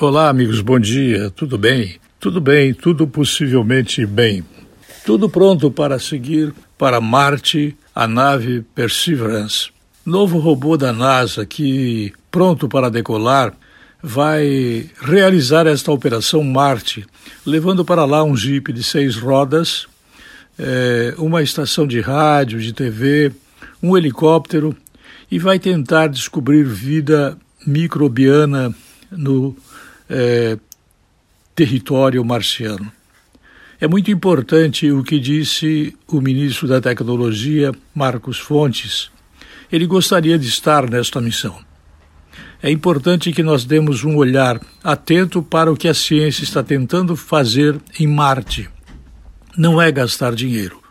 Olá, amigos, bom dia. Tudo bem? Tudo bem, tudo possivelmente bem. Tudo pronto para seguir para Marte a nave Perseverance. Novo robô da NASA que, pronto para decolar, vai realizar esta operação Marte, levando para lá um Jeep de seis rodas, é, uma estação de rádio, de TV, um helicóptero e vai tentar descobrir vida microbiana no é, território marciano. É muito importante o que disse o ministro da Tecnologia, Marcos Fontes. Ele gostaria de estar nesta missão. É importante que nós demos um olhar atento para o que a ciência está tentando fazer em Marte. Não é gastar dinheiro.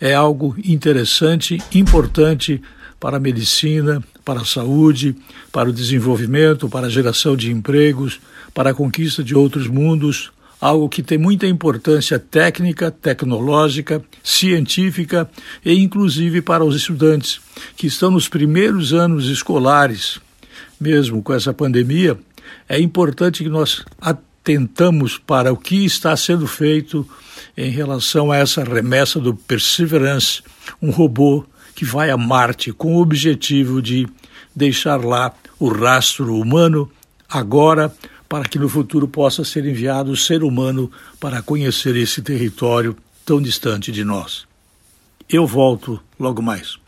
É algo interessante, importante para a medicina, para a saúde, para o desenvolvimento, para a geração de empregos, para a conquista de outros mundos, algo que tem muita importância técnica, tecnológica, científica e inclusive para os estudantes que estão nos primeiros anos escolares, mesmo com essa pandemia, é importante que nós atentamos para o que está sendo feito em relação a essa remessa do Perseverance, um robô que vai a Marte com o objetivo de deixar lá o rastro humano agora para que no futuro possa ser enviado o ser humano para conhecer esse território tão distante de nós. Eu volto logo mais.